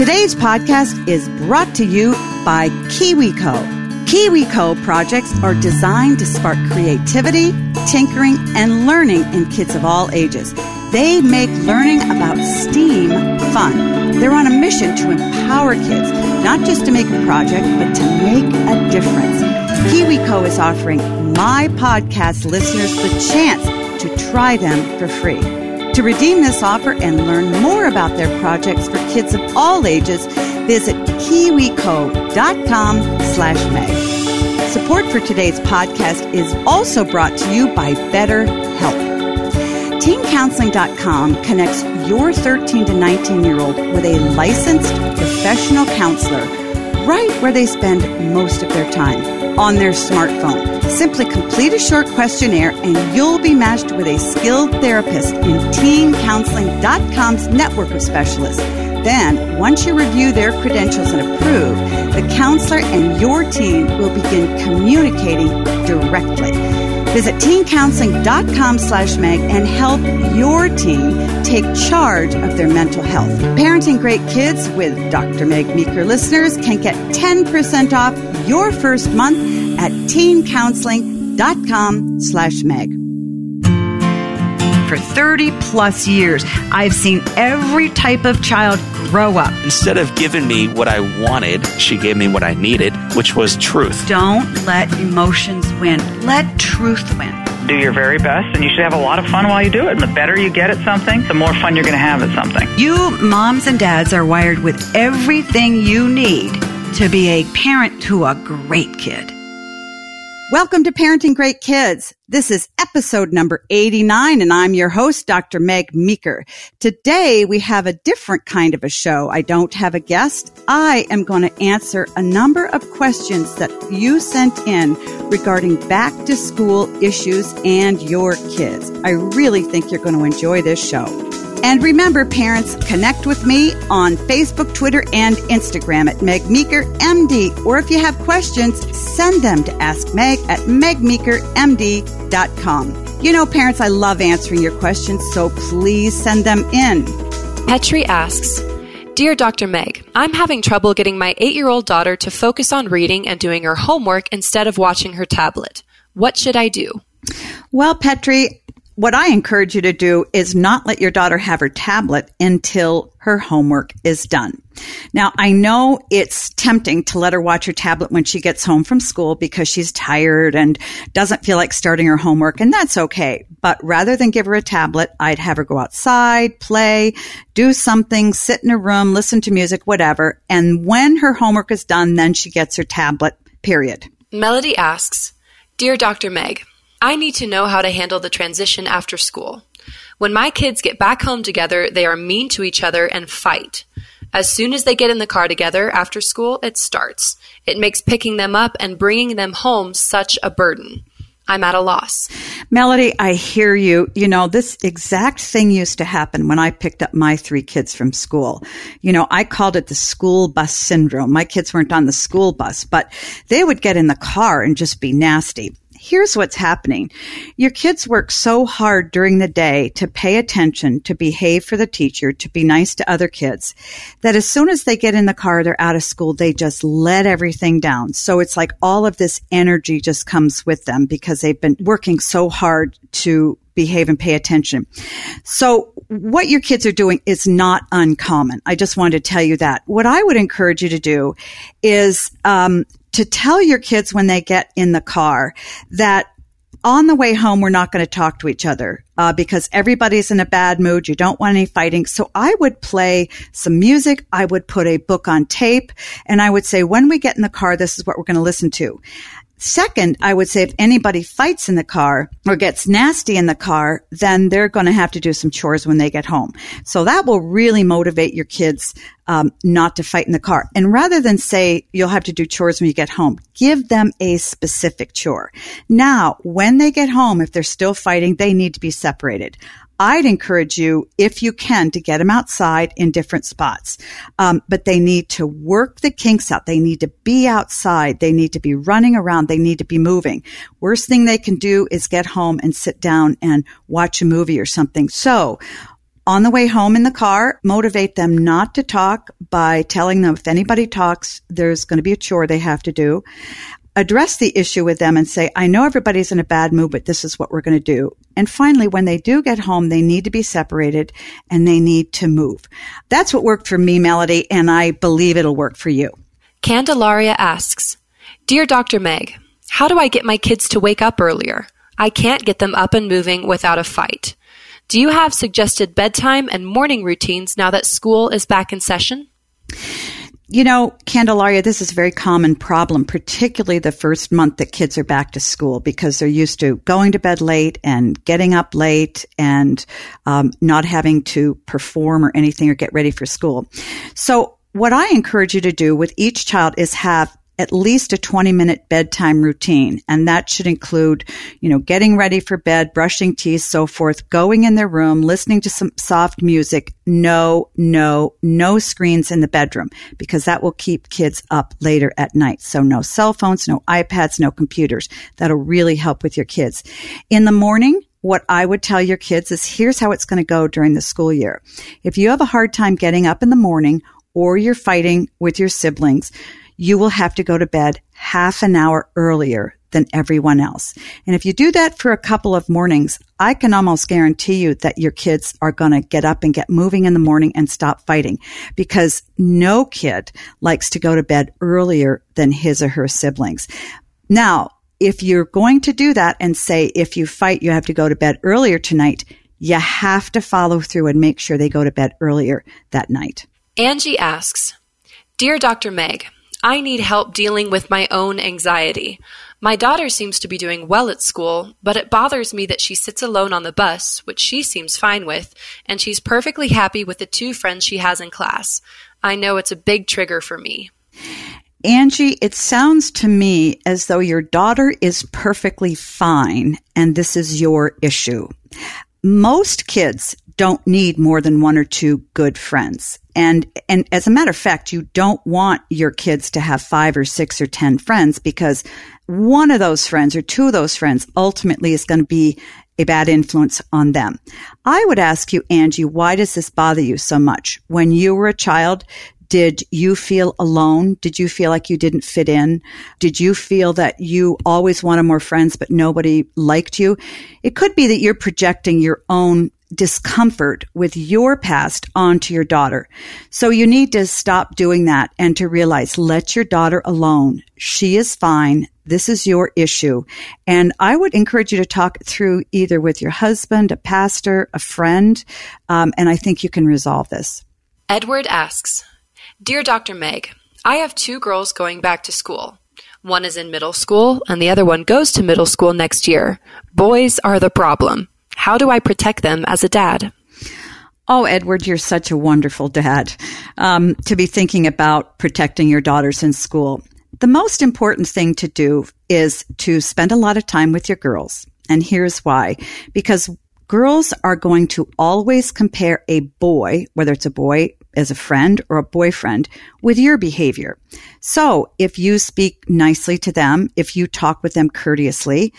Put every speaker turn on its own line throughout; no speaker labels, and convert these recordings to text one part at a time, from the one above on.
Today's podcast is brought to you by KiwiCo. KiwiCo projects are designed to spark creativity, tinkering, and learning in kids of all ages. They make learning about STEAM fun. They're on a mission to empower kids, not just to make a project, but to make a difference. KiwiCo is offering my podcast listeners the chance to try them for free. To redeem this offer and learn more about their projects for kids of all ages, visit kiwico.com slash Meg. Support for today's podcast is also brought to you by BetterHelp. TeenCounseling.com connects your 13 to 19 year old with a licensed professional counselor right where they spend most of their time on their smartphone. Simply complete a short questionnaire and you'll be matched with a skilled therapist in teencounseling.com's network of specialists. Then, once you review their credentials and approve, the counselor and your teen will begin communicating directly. Visit teencounseling.com slash Meg and help your teen take charge of their mental health. Parenting Great Kids with Dr. Meg Meeker listeners can get 10% off your first month at teencounseling.com slash Meg. For 30 plus years, I've seen every type of child grow up.
Instead of giving me what I wanted, she gave me what I needed, which was truth.
Don't let emotions win. Let truth win.
Do your very best, and you should have a lot of fun while you do it. And the better you get at something, the more fun you're going to have at something.
You moms and dads are wired with everything you need to be a parent to a great kid. Welcome to Parenting Great Kids. This is episode number 89 and I'm your host, Dr. Meg Meeker. Today we have a different kind of a show. I don't have a guest. I am going to answer a number of questions that you sent in regarding back to school issues and your kids. I really think you're going to enjoy this show. And remember, parents, connect with me on Facebook, Twitter, and Instagram at Meg Meeker MD. Or if you have questions, send them to Ask Meg at megmeekermd.com. You know, parents, I love answering your questions, so please send them in.
Petri asks, Dear Dr. Meg, I'm having trouble getting my eight year old daughter to focus on reading and doing her homework instead of watching her tablet. What should I do?
Well, Petri, what I encourage you to do is not let your daughter have her tablet until her homework is done. Now, I know it's tempting to let her watch her tablet when she gets home from school because she's tired and doesn't feel like starting her homework, and that's okay. But rather than give her a tablet, I'd have her go outside, play, do something, sit in a room, listen to music, whatever. And when her homework is done, then she gets her tablet, period.
Melody asks, Dear Dr. Meg, I need to know how to handle the transition after school. When my kids get back home together, they are mean to each other and fight. As soon as they get in the car together after school, it starts. It makes picking them up and bringing them home such a burden. I'm at a loss.
Melody, I hear you. You know, this exact thing used to happen when I picked up my three kids from school. You know, I called it the school bus syndrome. My kids weren't on the school bus, but they would get in the car and just be nasty here's what's happening. Your kids work so hard during the day to pay attention, to behave for the teacher, to be nice to other kids, that as soon as they get in the car, they're out of school, they just let everything down. So it's like all of this energy just comes with them because they've been working so hard to behave and pay attention. So what your kids are doing is not uncommon. I just wanted to tell you that. What I would encourage you to do is um, to tell your kids when they get in the car that on the way home, we're not going to talk to each other uh, because everybody's in a bad mood. You don't want any fighting. So I would play some music. I would put a book on tape and I would say, when we get in the car, this is what we're going to listen to. Second, I would say if anybody fights in the car or gets nasty in the car, then they're going to have to do some chores when they get home. So that will really motivate your kids um, not to fight in the car. And rather than say you'll have to do chores when you get home, give them a specific chore. Now, when they get home, if they're still fighting, they need to be separated. I'd encourage you, if you can, to get them outside in different spots. Um, but they need to work the kinks out. They need to be outside. They need to be running around. They need to be moving. Worst thing they can do is get home and sit down and watch a movie or something. So On the way home in the car, motivate them not to talk by telling them if anybody talks, there's going to be a chore they have to do. Address the issue with them and say, I know everybody's in a bad mood, but this is what we're going to do. And finally, when they do get home, they need to be separated and they need to move. That's what worked for me, Melody, and I believe it'll work for you.
Candelaria asks, Dear Dr. Meg, how do I get my kids to wake up earlier? I can't get them up and moving without a fight. Do you have suggested bedtime and morning routines now that school is back in session?
You know, Candelaria, this is a very common problem, particularly the first month that kids are back to school because they're used to going to bed late and getting up late and um, not having to perform or anything or get ready for school. So what I encourage you to do with each child is have at least a 20 minute bedtime routine. And that should include, you know, getting ready for bed, brushing teeth, so forth, going in their room, listening to some soft music. No, no, no screens in the bedroom because that will keep kids up later at night. So no cell phones, no iPads, no computers. That'll really help with your kids. In the morning, what I would tell your kids is here's how it's going to go during the school year. If you have a hard time getting up in the morning or you're fighting with your siblings, you will have to go to bed half an hour earlier than everyone else. And if you do that for a couple of mornings, I can almost guarantee you that your kids are going to get up and get moving in the morning and stop fighting because no kid likes to go to bed earlier than his or her siblings. Now, if you're going to do that and say, if you fight, you have to go to bed earlier tonight, you have to follow through and make sure they go to bed earlier that night.
Angie asks, Dear Dr. Meg, I need help dealing with my own anxiety. My daughter seems to be doing well at school, but it bothers me that she sits alone on the bus, which she seems fine with, and she's perfectly happy with the two friends she has in class. I know it's a big trigger for me.
Angie, it sounds to me as though your daughter is perfectly fine and this is your issue. Most kids don't need more than one or two good friends. And, and as a matter of fact, you don't want your kids to have five or six or 10 friends because one of those friends or two of those friends ultimately is going to be a bad influence on them. I would ask you, Angie, why does this bother you so much? When you were a child, did you feel alone? Did you feel like you didn't fit in? Did you feel that you always wanted more friends, but nobody liked you? It could be that you're projecting your own discomfort with your past onto your daughter. So you need to stop doing that and to realize let your daughter alone. She is fine. This is your issue. And I would encourage you to talk through either with your husband, a pastor, a friend, um, and I think you can resolve this.
Edward asks Dear Dr. Meg, I have two girls going back to school. One is in middle school, and the other one goes to middle school next year. Boys are the problem. How do I protect them as a dad?
Oh, Edward, you're such a wonderful dad um, to be thinking about protecting your daughters in school. The most important thing to do is to spend a lot of time with your girls. And here's why. Because girls are going to always compare a boy, whether it's a boy as a friend or a boyfriend with your behavior. So if you speak nicely to them, if you talk with them courteously,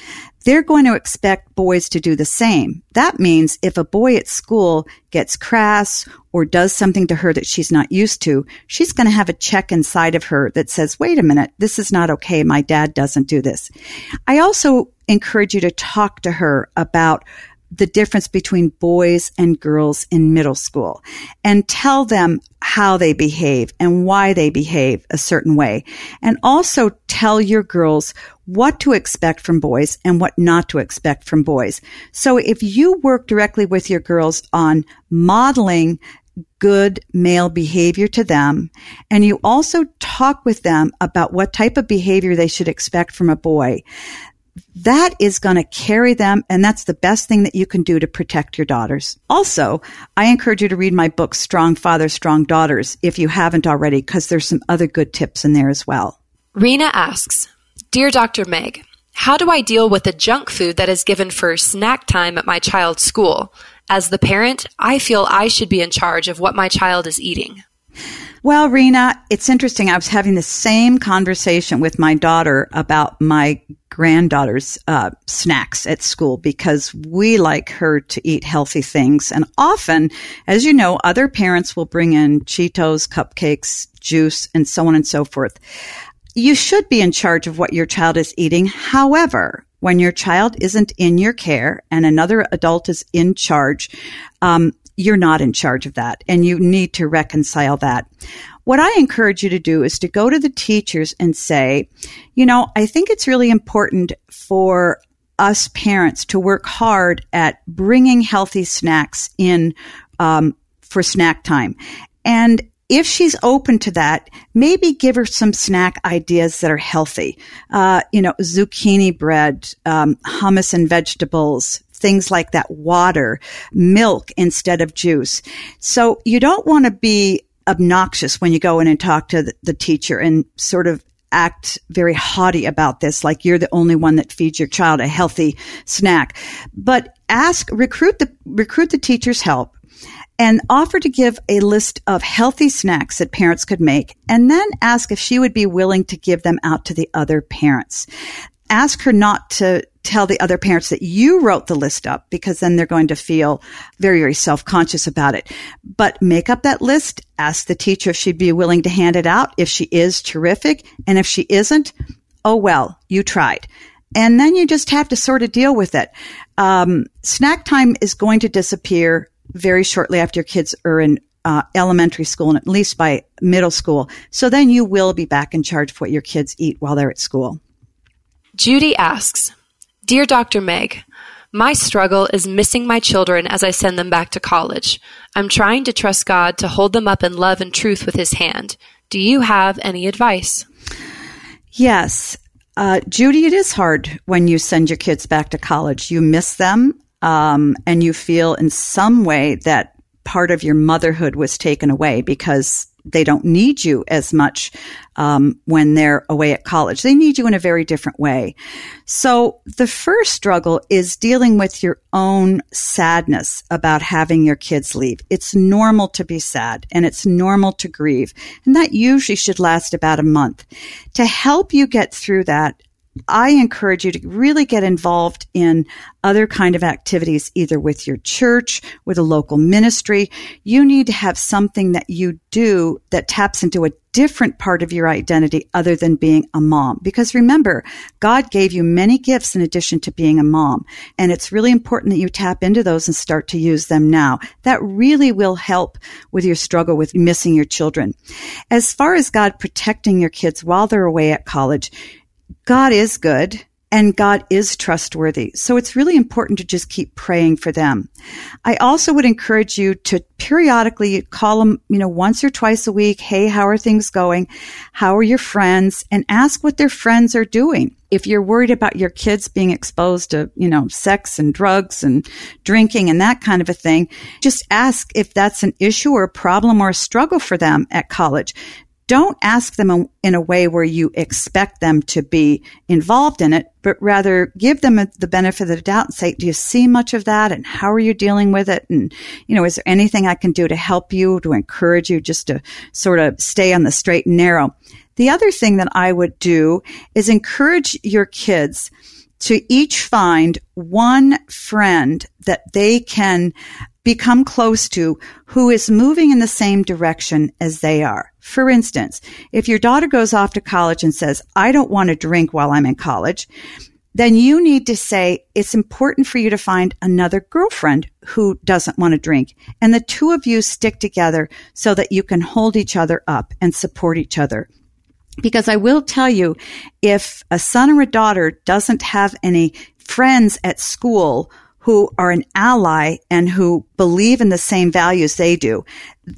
they're going to expect boys to do the same. That means if a boy at school gets crass or does something to her that she's not used to, she's going to have a check inside of her that says, wait a minute, this is not okay. My dad doesn't do this. I also encourage you to talk to her about the difference between boys and girls in middle school and tell them how they behave and why they behave a certain way. And also tell your girls what to expect from boys and what not to expect from boys. So if you work directly with your girls on modeling good male behavior to them. And you also talk with them about what type of behavior they should expect from a boy that is going to carry them and that's the best thing that you can do to protect your daughters. Also, I encourage you to read my book Strong Fathers, Strong Daughters if you haven't already because there's some other good tips in there as well.
Rena asks, "Dear Dr. Meg, how do I deal with the junk food that is given for snack time at my child's school? As the parent, I feel I should be in charge of what my child is eating."
Well, Rena, it's interesting. I was having the same conversation with my daughter about my granddaughter's uh, snacks at school because we like her to eat healthy things. And often, as you know, other parents will bring in Cheetos, cupcakes, juice, and so on and so forth. You should be in charge of what your child is eating. However, when your child isn't in your care and another adult is in charge, um, you're not in charge of that and you need to reconcile that. What I encourage you to do is to go to the teachers and say, you know, I think it's really important for us parents to work hard at bringing healthy snacks in um, for snack time. And if she's open to that, maybe give her some snack ideas that are healthy. Uh, you know, zucchini bread, um, hummus and vegetables, things like that, water, milk instead of juice. So you don't want to be obnoxious when you go in and talk to the, teacher and sort of act very haughty about this, like you're the only one that feeds your child a healthy snack. But ask, recruit the, recruit the teacher's help and offer to give a list of healthy snacks that parents could make and then ask if she would be willing to give them out to the other parents. Ask her not to tell the other parents that you wrote the list up because then they're going to feel very, very self-conscious about it. But make up that list. Ask the teacher if she'd be willing to hand it out. If she is, terrific. And if she isn't, oh well, you tried. And then you just have to sort of deal with it. Um, snack time is going to disappear very shortly after your kids are in uh, elementary school and at least by middle school. So then you will be back in charge of what your kids eat while they're at school.
Judy asks, Dear Dr. Meg, my struggle is missing my children as I send them back to college. I'm trying to trust God to hold them up in love and truth with His hand. Do you have any advice?
Yes. Uh, Judy, it is hard when you send your kids back to college. You miss them, um, and you feel in some way that part of your motherhood was taken away because they don't need you as much um, when they're away at college. They need you in a very different way. So the first struggle is dealing with your own sadness about having your kids leave. It's normal to be sad and it's normal to grieve, and that usually should last about a month. To help you get through that, I encourage you to really get involved in other kind of activities, either with your church, with a local ministry. You need to have something that you do that taps into a different part of your identity other than being a mom. Because remember, God gave you many gifts in addition to being a mom. And it's really important that you tap into those and start to use them now. That really will help with your struggle with missing your children. As far as God protecting your kids while they're away at college, God is good and God is trustworthy. So it's really important to just keep praying for them. I also would encourage you to periodically call them, you know, once or twice a week. Hey, how are things going? How are your friends? And ask what their friends are doing. If you're worried about your kids being exposed to, you know, sex and drugs and drinking and that kind of a thing, just ask if that's an issue or a problem or a struggle for them at college don't ask them in a way where you expect them to be involved in it, but rather give them the benefit of the doubt and say, do you see much of that? And how are you dealing with it? And, you know, is there anything I can do to help you, to encourage you just to sort of stay on the straight and narrow? The other thing that I would do is encourage your kids to each find one friend that they can become close to who is moving in the same direction as they are. For instance, if your daughter goes off to college and says, I don't want to drink while I'm in college, then you need to say it's important for you to find another girlfriend who doesn't want to drink. And the two of you stick together so that you can hold each other up and support each other. Because I will tell you, if a son or a daughter doesn't have any friends at school who are an ally and who believe in the same values they do,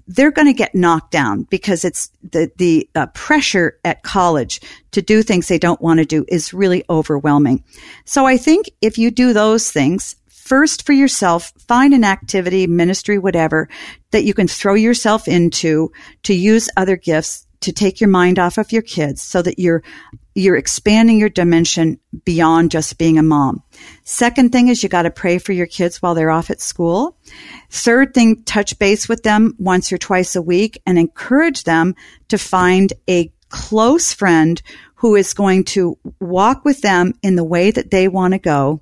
they're going to get knocked down because it's the the uh, pressure at college to do things they don't want to do is really overwhelming. So I think if you do those things first for yourself, find an activity, ministry, whatever that you can throw yourself into to use other gifts to take your mind off of your kids so that you're you're expanding your dimension beyond just being a mom. Second thing is you got to pray for your kids while they're off at school. Third thing, touch base with them once or twice a week and encourage them to find a close friend who is going to walk with them in the way that they want to go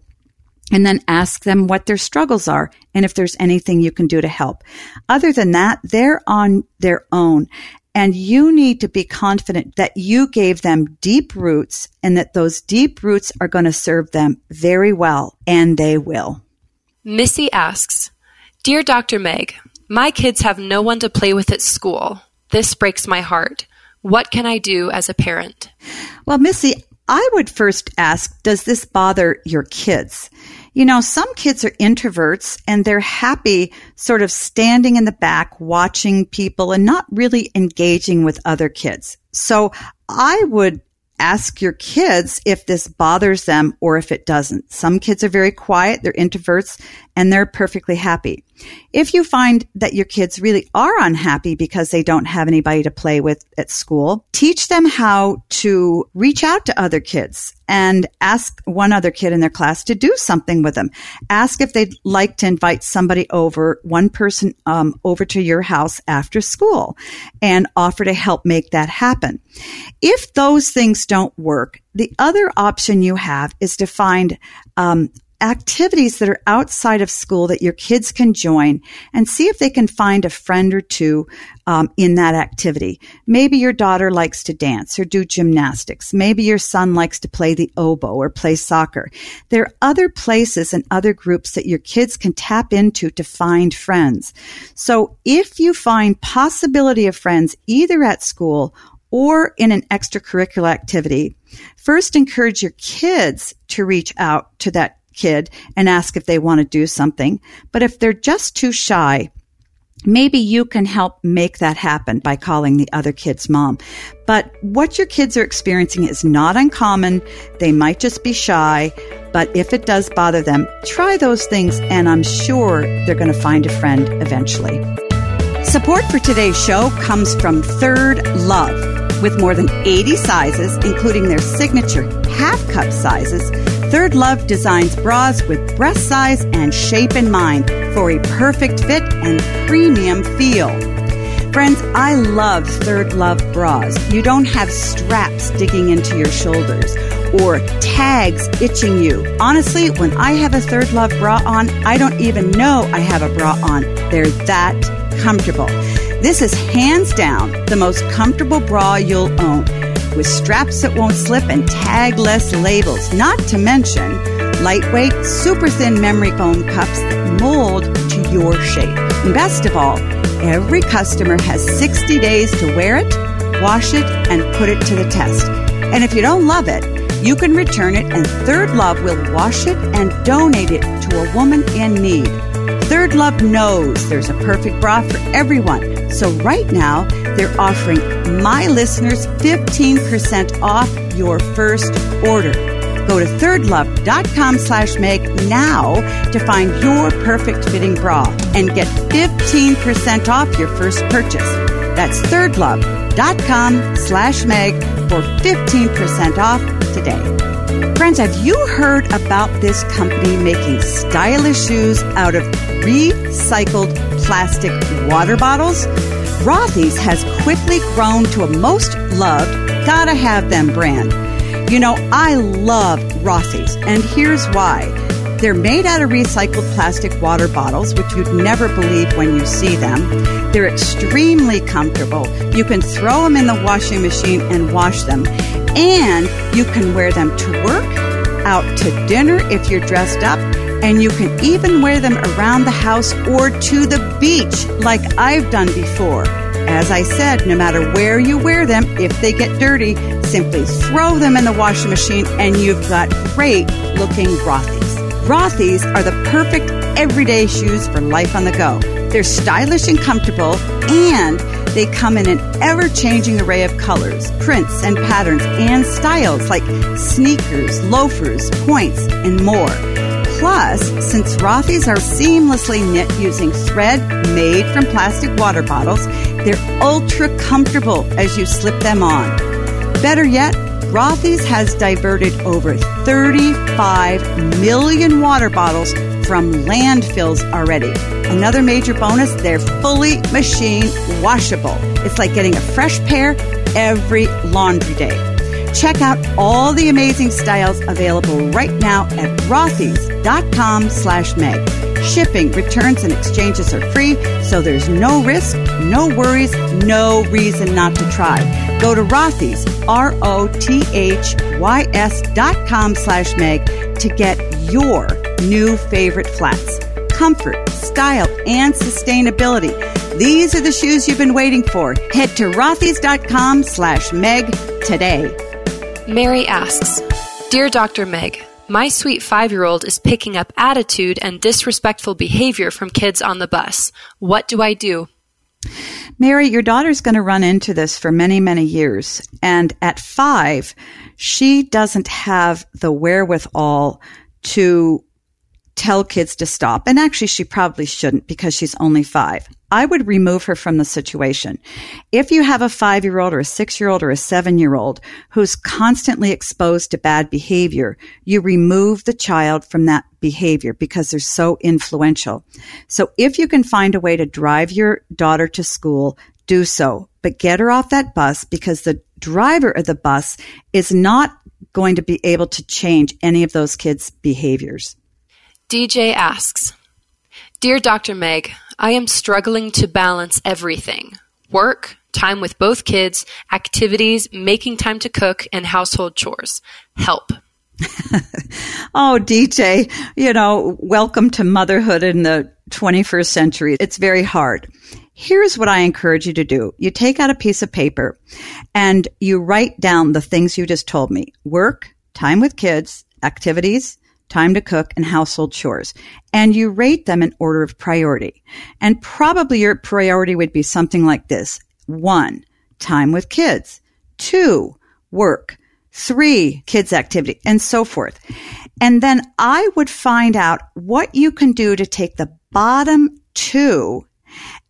and then ask them what their struggles are and if there's anything you can do to help. Other than that, they're on their own. And you need to be confident that you gave them deep roots and that those deep roots are going to serve them very well, and they will.
Missy asks Dear Dr. Meg, my kids have no one to play with at school. This breaks my heart. What can I do as a parent?
Well, Missy, I would first ask, does this bother your kids? You know, some kids are introverts and they're happy sort of standing in the back watching people and not really engaging with other kids. So I would ask your kids if this bothers them or if it doesn't. Some kids are very quiet, they're introverts, and they're perfectly happy. If you find that your kids really are unhappy because they don't have anybody to play with at school, teach them how to reach out to other kids and ask one other kid in their class to do something with them. Ask if they'd like to invite somebody over, one person um, over to your house after school and offer to help make that happen. If those things don't work, the other option you have is to find um, activities that are outside of school that your kids can join and see if they can find a friend or two um, in that activity. Maybe your daughter likes to dance or do gymnastics. Maybe your son likes to play the oboe or play soccer. There are other places and other groups that your kids can tap into to find friends. So if you find possibility of friends either at school or in an extracurricular activity, first encourage your kids to reach out to that kid and ask if they want to do something. But if they're just too shy, maybe you can help make that happen by calling the other kid's mom. But what your kids are experiencing is not uncommon. They might just be shy, but if it does bother them, try those things and I'm sure they're going to find a friend eventually. Support for today's show comes from Third Love. With more than 80 sizes, including their signature half cup sizes, Third Love designs bras with breast size and shape in mind for a perfect fit and premium feel. Friends, I love Third Love bras. You don't have straps digging into your shoulders or tags itching you. Honestly, when I have a Third Love bra on, I don't even know I have a bra on. They're that comfortable. This is hands down the most comfortable bra you'll own with straps that won't slip and tagless labels, not to mention lightweight, super thin memory foam cups that mold to your shape. And best of all, every customer has 60 days to wear it, wash it, and put it to the test. And if you don't love it, you can return it and Third Love will wash it and donate it to a woman in need. Third Love knows there's a perfect bra for everyone. So right now, they're offering my listeners 15% off your first order. Go to thirdlove.com slash Meg now to find your perfect fitting bra and get 15% off your first purchase. That's thirdlove.com slash Meg for 15% off today. Friends, have you heard about this company making stylish shoes out of recycled plastic water bottles? Rothy's has quickly grown to a most loved, gotta have them brand. You know, I love Rothy's, and here's why. They're made out of recycled plastic water bottles, which you'd never believe when you see them. They're extremely comfortable. You can throw them in the washing machine and wash them. And you can wear them to work, out to dinner if you're dressed up, and you can even wear them around the house or to the beach like I've done before. As I said, no matter where you wear them, if they get dirty, simply throw them in the washing machine and you've got great looking Rothy's. Rothy's are the perfect everyday shoes for life on the go. They're stylish and comfortable and they come in an ever changing array of colors, prints, and patterns and styles like sneakers, loafers, points, and more. Plus, since Rothy's are seamlessly knit using thread made from plastic water bottles, they're ultra comfortable as you slip them on. Better yet, Rothy's has diverted over 35 million water bottles from landfills already. Another major bonus, they're fully machine washable. It's like getting a fresh pair every laundry day. Check out all the amazing styles available right now at rothys.com slash Meg. Shipping, returns, and exchanges are free, so there's no risk, no worries, no reason not to try. Go to Rothys, R-O-T-H-Y-S dot com slash Meg to get your new favorite flats. Comfort, style, and sustainability. These are the shoes you've been waiting for. Head to rothys.com slash Meg today.
Mary asks Dear Dr. Meg, my sweet five year old is picking up attitude and disrespectful behavior from kids on the bus. What do I do?
Mary, your daughter's going to run into this for many, many years. And at five, she doesn't have the wherewithal to tell kids to stop. And actually, she probably shouldn't because she's only five. I would remove her from the situation. If you have a five year old or a six year old or a seven year old who's constantly exposed to bad behavior, you remove the child from that behavior because they're so influential. So if you can find a way to drive your daughter to school, do so, but get her off that bus because the driver of the bus is not going to be able to change any of those kids' behaviors.
DJ asks, Dear Dr. Meg, I am struggling to balance everything work, time with both kids, activities, making time to cook, and household chores. Help.
oh, DJ, you know, welcome to motherhood in the 21st century. It's very hard. Here's what I encourage you to do. You take out a piece of paper and you write down the things you just told me. Work, time with kids, activities, time to cook, and household chores. And you rate them in order of priority. And probably your priority would be something like this. One, time with kids. Two, work. Three, kids activity and so forth. And then I would find out what you can do to take the bottom two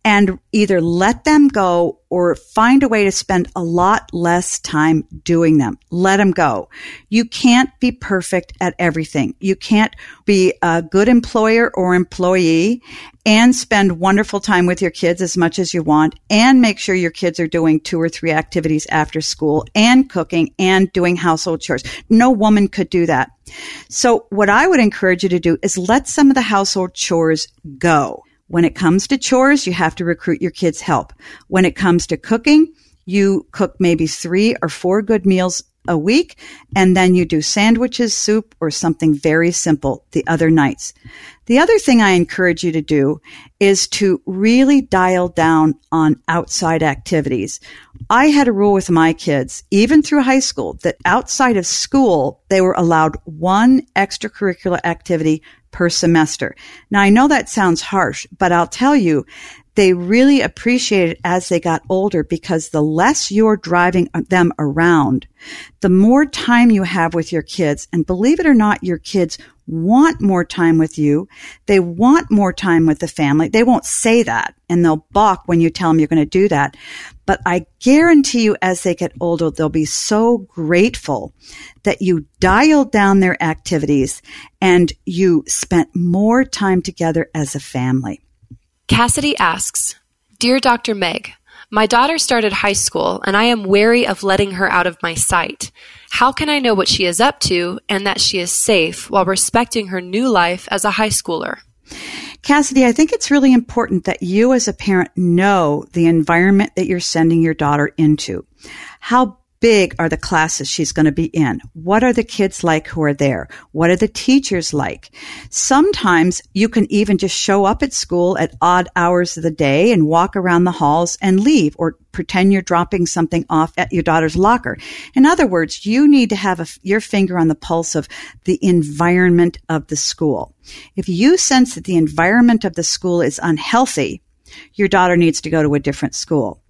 and either let them go or find a way to spend a lot less time doing them. Let them go. You can't be perfect at everything. You can't be a good employer or employee and spend wonderful time with your kids as much as you want and make sure your kids are doing two or three activities after school and cooking and doing household chores. No woman could do that. So what I would encourage you to do is let some of the household chores go when it comes to chores, you have to recruit your kids' help. When it comes to cooking, you cook maybe three or four good meals a week, and then you do sandwiches, soup, or something very simple the other nights. The other thing I encourage you to do is to really dial down on outside activities. I had a rule with my kids, even through high school, that outside of school, they were allowed one extracurricular activity per semester. Now I know that sounds harsh, but I'll tell you, they really appreciate it as they got older because the less you're driving them around, the more time you have with your kids. And believe it or not, your kids want more time with you. They want more time with the family. They won't say that and they'll balk when you tell them you're going to do that. But I guarantee you as they get older, they'll be so grateful that you dialed down their activities and you spent more time together as a family.
Cassidy asks, Dear Dr. Meg, my daughter started high school and I am wary of letting her out of my sight. How can I know what she is up to and that she is safe while respecting her new life as a high schooler?
Cassidy, I think it's really important that you as a parent know the environment that you're sending your daughter into. How big are the classes she's going to be in? What are the kids like who are there? What are the teachers like? Sometimes you can even just show up at school at odd hours of the day and walk around the halls and leave or pretend you're dropping something off at your daughter's locker. In other words, you need to have a, your finger on the pulse of the environment of the school. If you sense that the environment of the school is unhealthy, your daughter needs to go to a different school.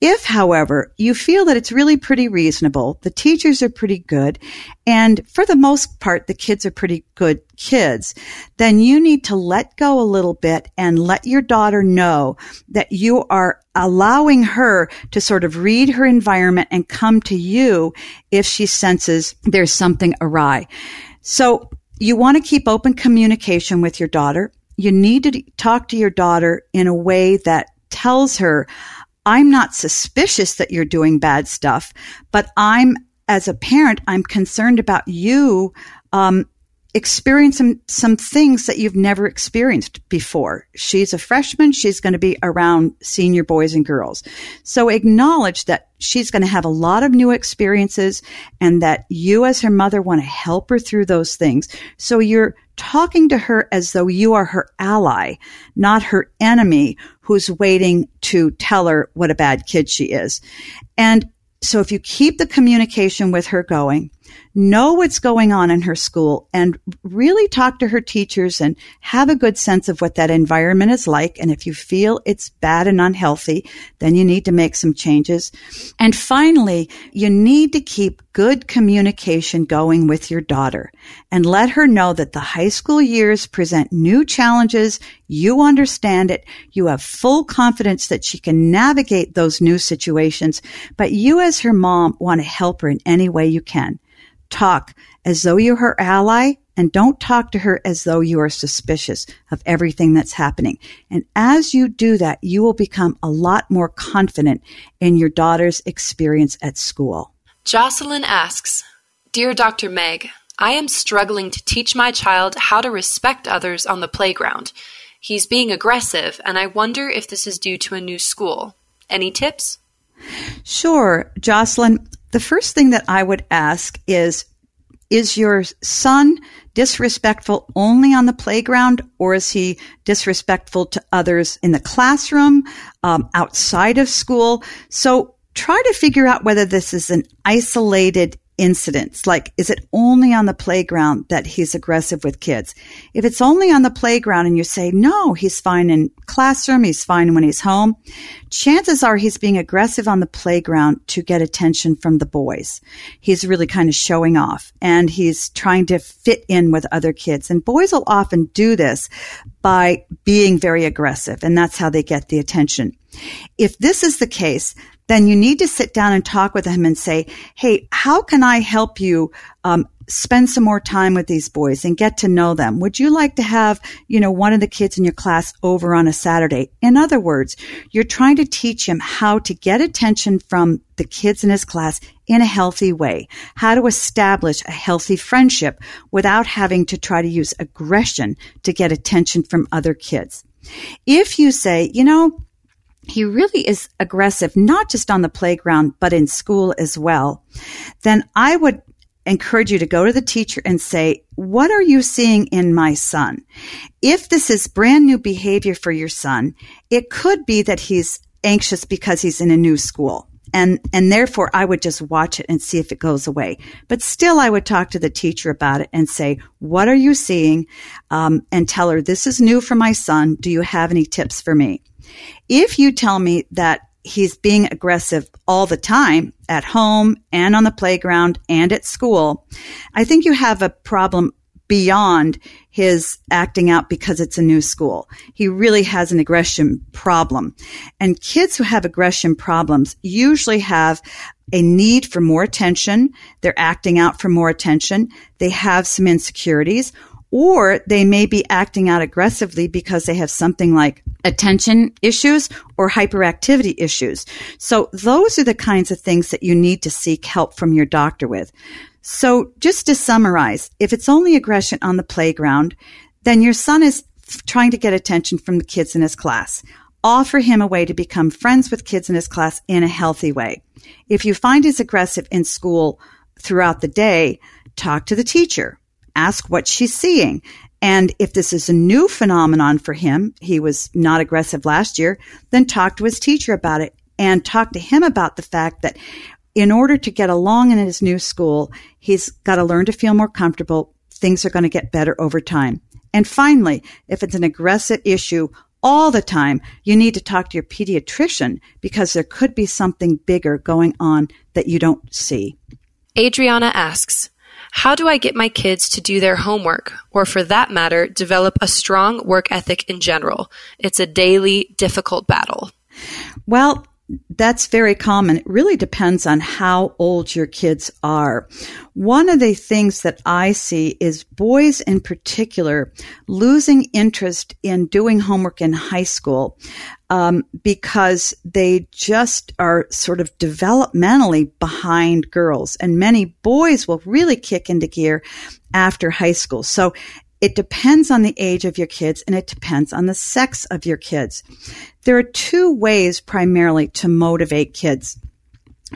If, however, you feel that it's really pretty reasonable, the teachers are pretty good, and for the most part, the kids are pretty good kids, then you need to let go a little bit and let your daughter know that you are allowing her to sort of read her environment and come to you if she senses there's something awry. So you want to keep open communication with your daughter. You need to talk to your daughter in a way that tells her, I'm not suspicious that you're doing bad stuff, but I'm, as a parent, I'm concerned about you, um, experiencing some things that you've never experienced before. She's a freshman. She's going to be around senior boys and girls. So acknowledge that she's going to have a lot of new experiences and that you as her mother want to help her through those things. So you're talking to her as though you are her ally, not her enemy who's waiting to tell her what a bad kid she is. And so if you keep the communication with her going, know what's going on in her school and really talk to her teachers and have a good sense of what that environment is like. And if you feel it's bad and unhealthy, then you need to make some changes. And finally, you need to keep good communication going with your daughter and let her know that the high school years present new challenges. You understand it. You have full confidence that she can navigate those new situations, but you as her mom want to help her in any way you can. Talk as though you're her ally and don't talk to her as though you are suspicious of everything that's happening. And as you do that, you will become a lot more confident in your daughter's experience at school.
Jocelyn asks, Dear Dr. Meg, I am struggling to teach my child how to respect others on the playground. He's being aggressive, and I wonder if this is due to a new school. Any tips?
Sure, Jocelyn. The first thing that I would ask is Is your son disrespectful only on the playground, or is he disrespectful to others in the classroom, um, outside of school? So try to figure out whether this is an isolated incidents? Like, is it only on the playground that he's aggressive with kids? If it's only on the playground and you say, no, he's fine in classroom, he's fine when he's home, chances are he's being aggressive on the playground to get attention from the boys. He's really kind of showing off and he's trying to fit in with other kids. And boys will often do this by being very aggressive and that's how they get the attention. If this is the case, then you need to sit down and talk with him and say, Hey, how can I help you, um, spend some more time with these boys and get to know them? Would you like to have, you know, one of the kids in your class over on a Saturday? In other words, you're trying to teach him how to get attention from the kids in his class in a healthy way, how to establish a healthy friendship without having to try to use aggression to get attention from other kids. If you say, you know, he really is aggressive, not just on the playground, but in school as well, then I would encourage you to go to the teacher and say, what are you seeing in my son? If this is brand new behavior for your son, it could be that he's anxious because he's in a new school. And, and therefore I would just watch it and see if it goes away. But still I would talk to the teacher about it and say, what are you seeing? Um, and tell her, this is new for my son. Do you have any tips for me? If you tell me that he's being aggressive all the time at home and on the playground and at school, I think you have a problem beyond his acting out because it's a new school. He really has an aggression problem. And kids who have aggression problems usually have a need for more attention. They're acting out for more attention. They have some insecurities or they may be acting out aggressively because they have something like attention issues or hyperactivity issues. So those are the kinds of things that you need to seek help from your doctor with. So just to summarize, if it's only aggression on the playground, then your son is trying to get attention from the kids in his class. Offer him a way to become friends with kids in his class in a healthy way. If you find he's aggressive in school throughout the day, talk to the teacher ask what she's seeing. And if this is a new phenomenon for him, he was not aggressive last year, then talk to his teacher about it and talk to him about the fact that in order to get along in his new school, he's got to learn to feel more comfortable. Things are going to get better over time. And finally, if it's an aggressive issue all the time, you need to talk to your pediatrician because there could be something bigger going on that you don't see.
Adriana asks, how do I get my kids to do their homework, or for that matter, develop a strong work ethic in general? It's a daily, difficult battle.
Well, that's very common. It really depends on how old your kids are. One of the things that I see is boys in particular losing interest in doing homework in high school um, because they just are sort of developmentally behind girls. And many boys will really kick into gear after high school. So it depends on the age of your kids and it depends on the sex of your kids. There are two ways primarily to motivate kids.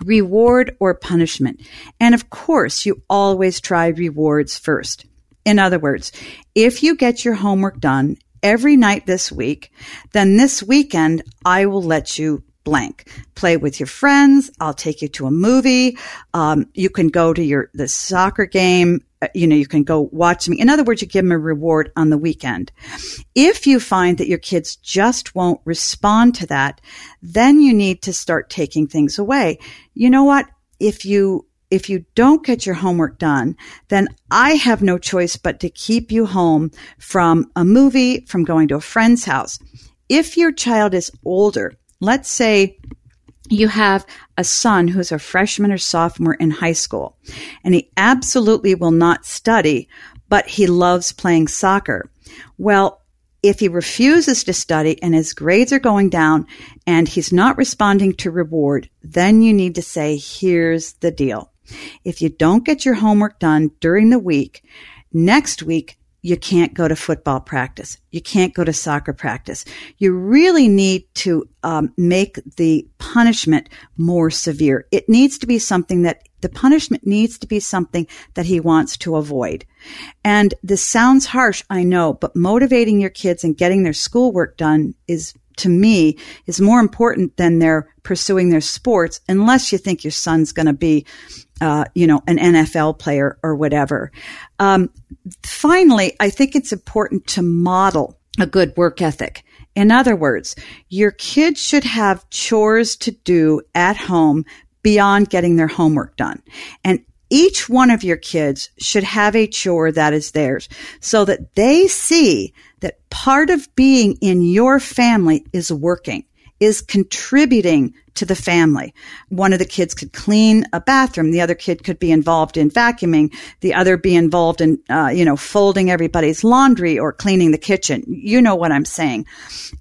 Reward or punishment. And of course, you always try rewards first. In other words, if you get your homework done every night this week, then this weekend I will let you blank. Play with your friends. I'll take you to a movie. Um, you can go to your the soccer game. Uh, you know, you can go watch me. In other words, you give them a reward on the weekend. If you find that your kids just won't respond to that, then you need to start taking things away. You know what? If you if you don't get your homework done, then I have no choice but to keep you home from a movie, from going to a friend's house. If your child is older, let's say you have a son who's a freshman or sophomore in high school and he absolutely will not study, but he loves playing soccer. Well, if he refuses to study and his grades are going down and he's not responding to reward, then you need to say, here's the deal. If you don't get your homework done during the week, next week you can't go to football practice. You can't go to soccer practice. You really need to um, make the punishment more severe. It needs to be something that the punishment needs to be something that he wants to avoid. And this sounds harsh, I know, but motivating your kids and getting their schoolwork done is to me is more important than their pursuing their sports unless you think your son's going to be uh, you know, an NFL player or whatever. Um, finally, I think it's important to model a good work ethic. In other words, your kids should have chores to do at home beyond getting their homework done. And each one of your kids should have a chore that is theirs so that they see that part of being in your family is working is contributing to the family. One of the kids could clean a bathroom. The other kid could be involved in vacuuming. The other be involved in, uh, you know, folding everybody's laundry or cleaning the kitchen. You know what I'm saying.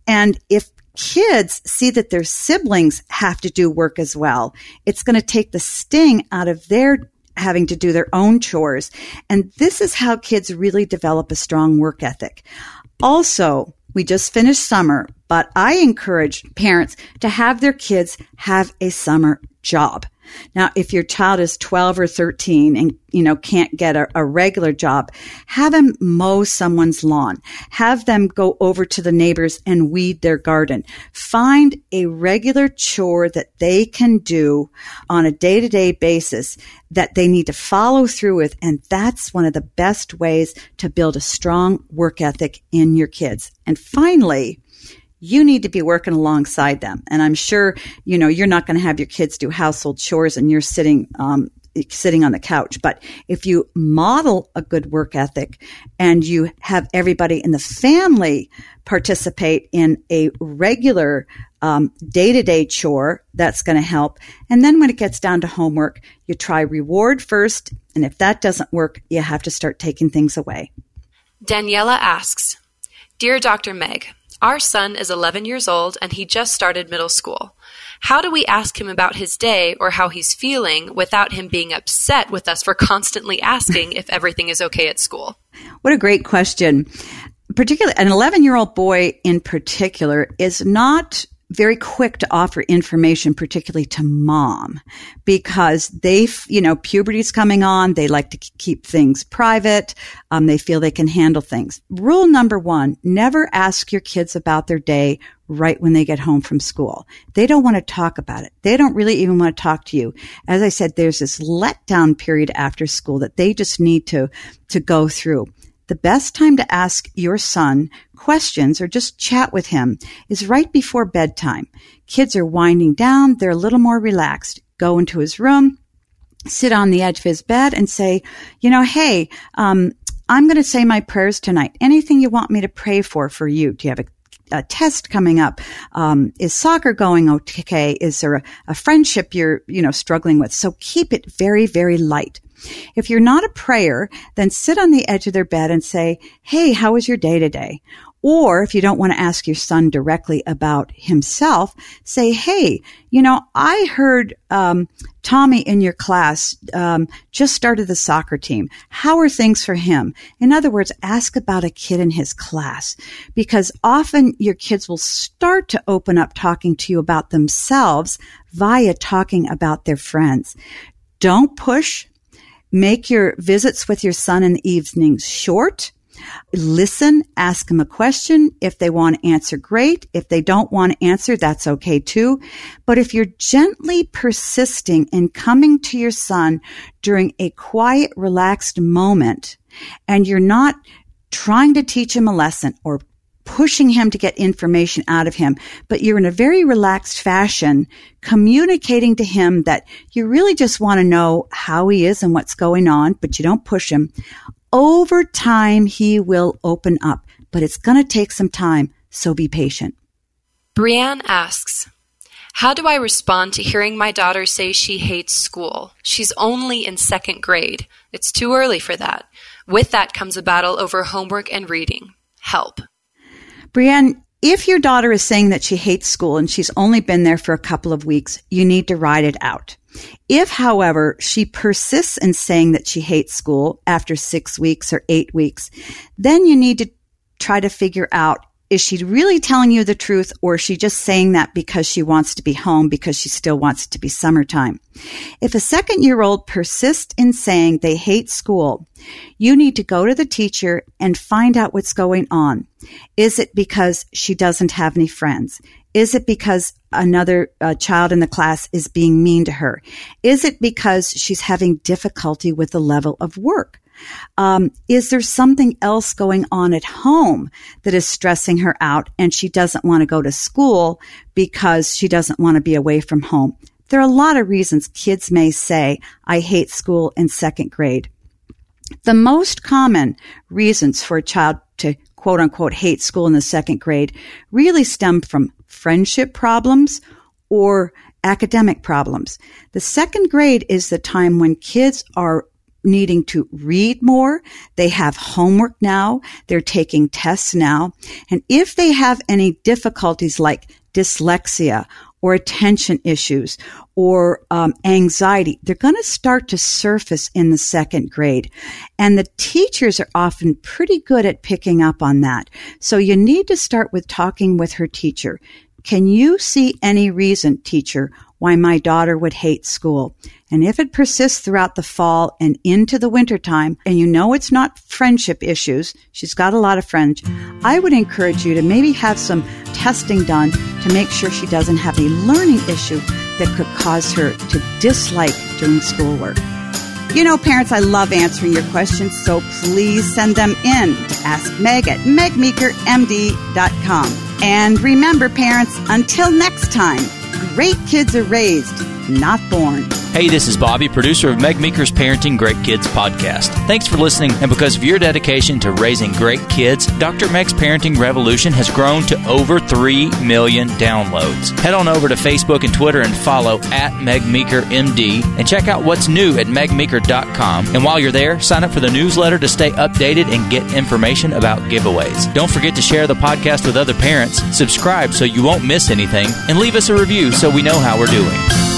And if kids see that their siblings have to do work as well, it's going to take the sting out of their having to do their own chores. And this is how kids really develop a strong work ethic. Also, we just finished summer, but I encourage parents to have their kids have a summer job. Now, if your child is 12 or 13 and, you know, can't get a, a, regular job, have them mow someone's lawn. Have them go over to the neighbors and weed their garden. Find a regular chore that they can do on a day to day basis that they need to follow through with. And that's one of the best ways to build a strong work ethic in your kids. And finally, you need to be working alongside them. And I'm sure, you know, you're not going to have your kids do household chores and you're sitting, um, sitting on the couch. But if you model a good work ethic and you have everybody in the family participate in a regular day to day chore, that's going to help. And then when it gets down to homework, you try reward first. And if that doesn't work, you have to start taking things away.
Daniela asks, Dear Dr. Meg, our son is 11 years old and he just started middle school. How do we ask him about his day or how he's feeling without him being upset with us for constantly asking if everything is okay at school?
What a great question. Particularly, an 11 year old boy in particular is not very quick to offer information, particularly to mom, because they, you know, puberty's coming on. They like to keep things private. Um, they feel they can handle things. Rule number one, never ask your kids about their day right when they get home from school. They don't want to talk about it. They don't really even want to talk to you. As I said, there's this letdown period after school that they just need to, to go through. The best time to ask your son questions or just chat with him is right before bedtime. Kids are winding down. They're a little more relaxed. Go into his room, sit on the edge of his bed and say, you know, hey, um, I'm going to say my prayers tonight. Anything you want me to pray for for you? Do you have a a test coming up? Um, is soccer going okay? Is there a, a, friendship you're, you know, struggling with? So keep it very, very light. If you're not a prayer, then sit on the edge of their bed and say, Hey, how was your day today? Or if you don't want to ask your son directly about himself, say, "Hey, you know, I heard um, Tommy in your class um, just started the soccer team. How are things for him?" In other words, ask about a kid in his class because often your kids will start to open up talking to you about themselves via talking about their friends. Don't push. Make your visits with your son in the evenings short Listen, ask them a question. If they want to answer, great. If they don't want to answer, that's okay too. But if you're gently persisting in coming to your son during a quiet, relaxed moment, and you're not trying to teach him a lesson or pushing him to get information out of him, but you're in a very relaxed fashion communicating to him that you really just want to know how he is and what's going on, but you don't push him. Over time, he will open up, but it's going to take some time, so be patient.
Brianne asks, how do I respond to hearing my daughter say she hates school? She's only in second grade. It's too early for that. With that comes a battle over homework and reading. Help.
Brianne, if your daughter is saying that she hates school and she's only been there for a couple of weeks, you need to ride it out. If, however, she persists in saying that she hates school after six weeks or eight weeks, then you need to try to figure out is she really telling you the truth or is she just saying that because she wants to be home because she still wants it to be summertime? If a second year old persists in saying they hate school, you need to go to the teacher and find out what's going on. Is it because she doesn't have any friends? Is it because another uh, child in the class is being mean to her? Is it because she's having difficulty with the level of work? Um, is there something else going on at home that is stressing her out and she doesn't want to go to school because she doesn't want to be away from home? There are a lot of reasons kids may say, I hate school in second grade. The most common reasons for a child to quote unquote hate school in the second grade really stem from friendship problems or academic problems. The second grade is the time when kids are needing to read more. They have homework now. They're taking tests now. And if they have any difficulties like dyslexia or attention issues or um, anxiety, they're going to start to surface in the second grade. And the teachers are often pretty good at picking up on that. So you need to start with talking with her teacher. Can you see any reason, teacher, why my daughter would hate school? And if it persists throughout the fall and into the wintertime, and you know it's not friendship issues, she's got a lot of friends, I would encourage you to maybe have some testing done to make sure she doesn't have a learning issue that could cause her to dislike doing schoolwork. You know, parents, I love answering your questions, so please send them in to Ask Meg at megmeekermd.com. And remember, parents, until next time, great kids are raised, not born.
Hey, this is Bobby, producer of Meg Meeker's Parenting Great Kids podcast. Thanks for listening, and because of your dedication to raising great kids, Dr. Meg's Parenting Revolution has grown to over 3 million downloads. Head on over to Facebook and Twitter and follow at Meg Meeker MD and check out what's new at megmeeker.com. And while you're there, sign up for the newsletter to stay updated and get information about giveaways. Don't forget to share the podcast with other parents, subscribe so you won't miss anything, and leave us a review so we know how we're doing.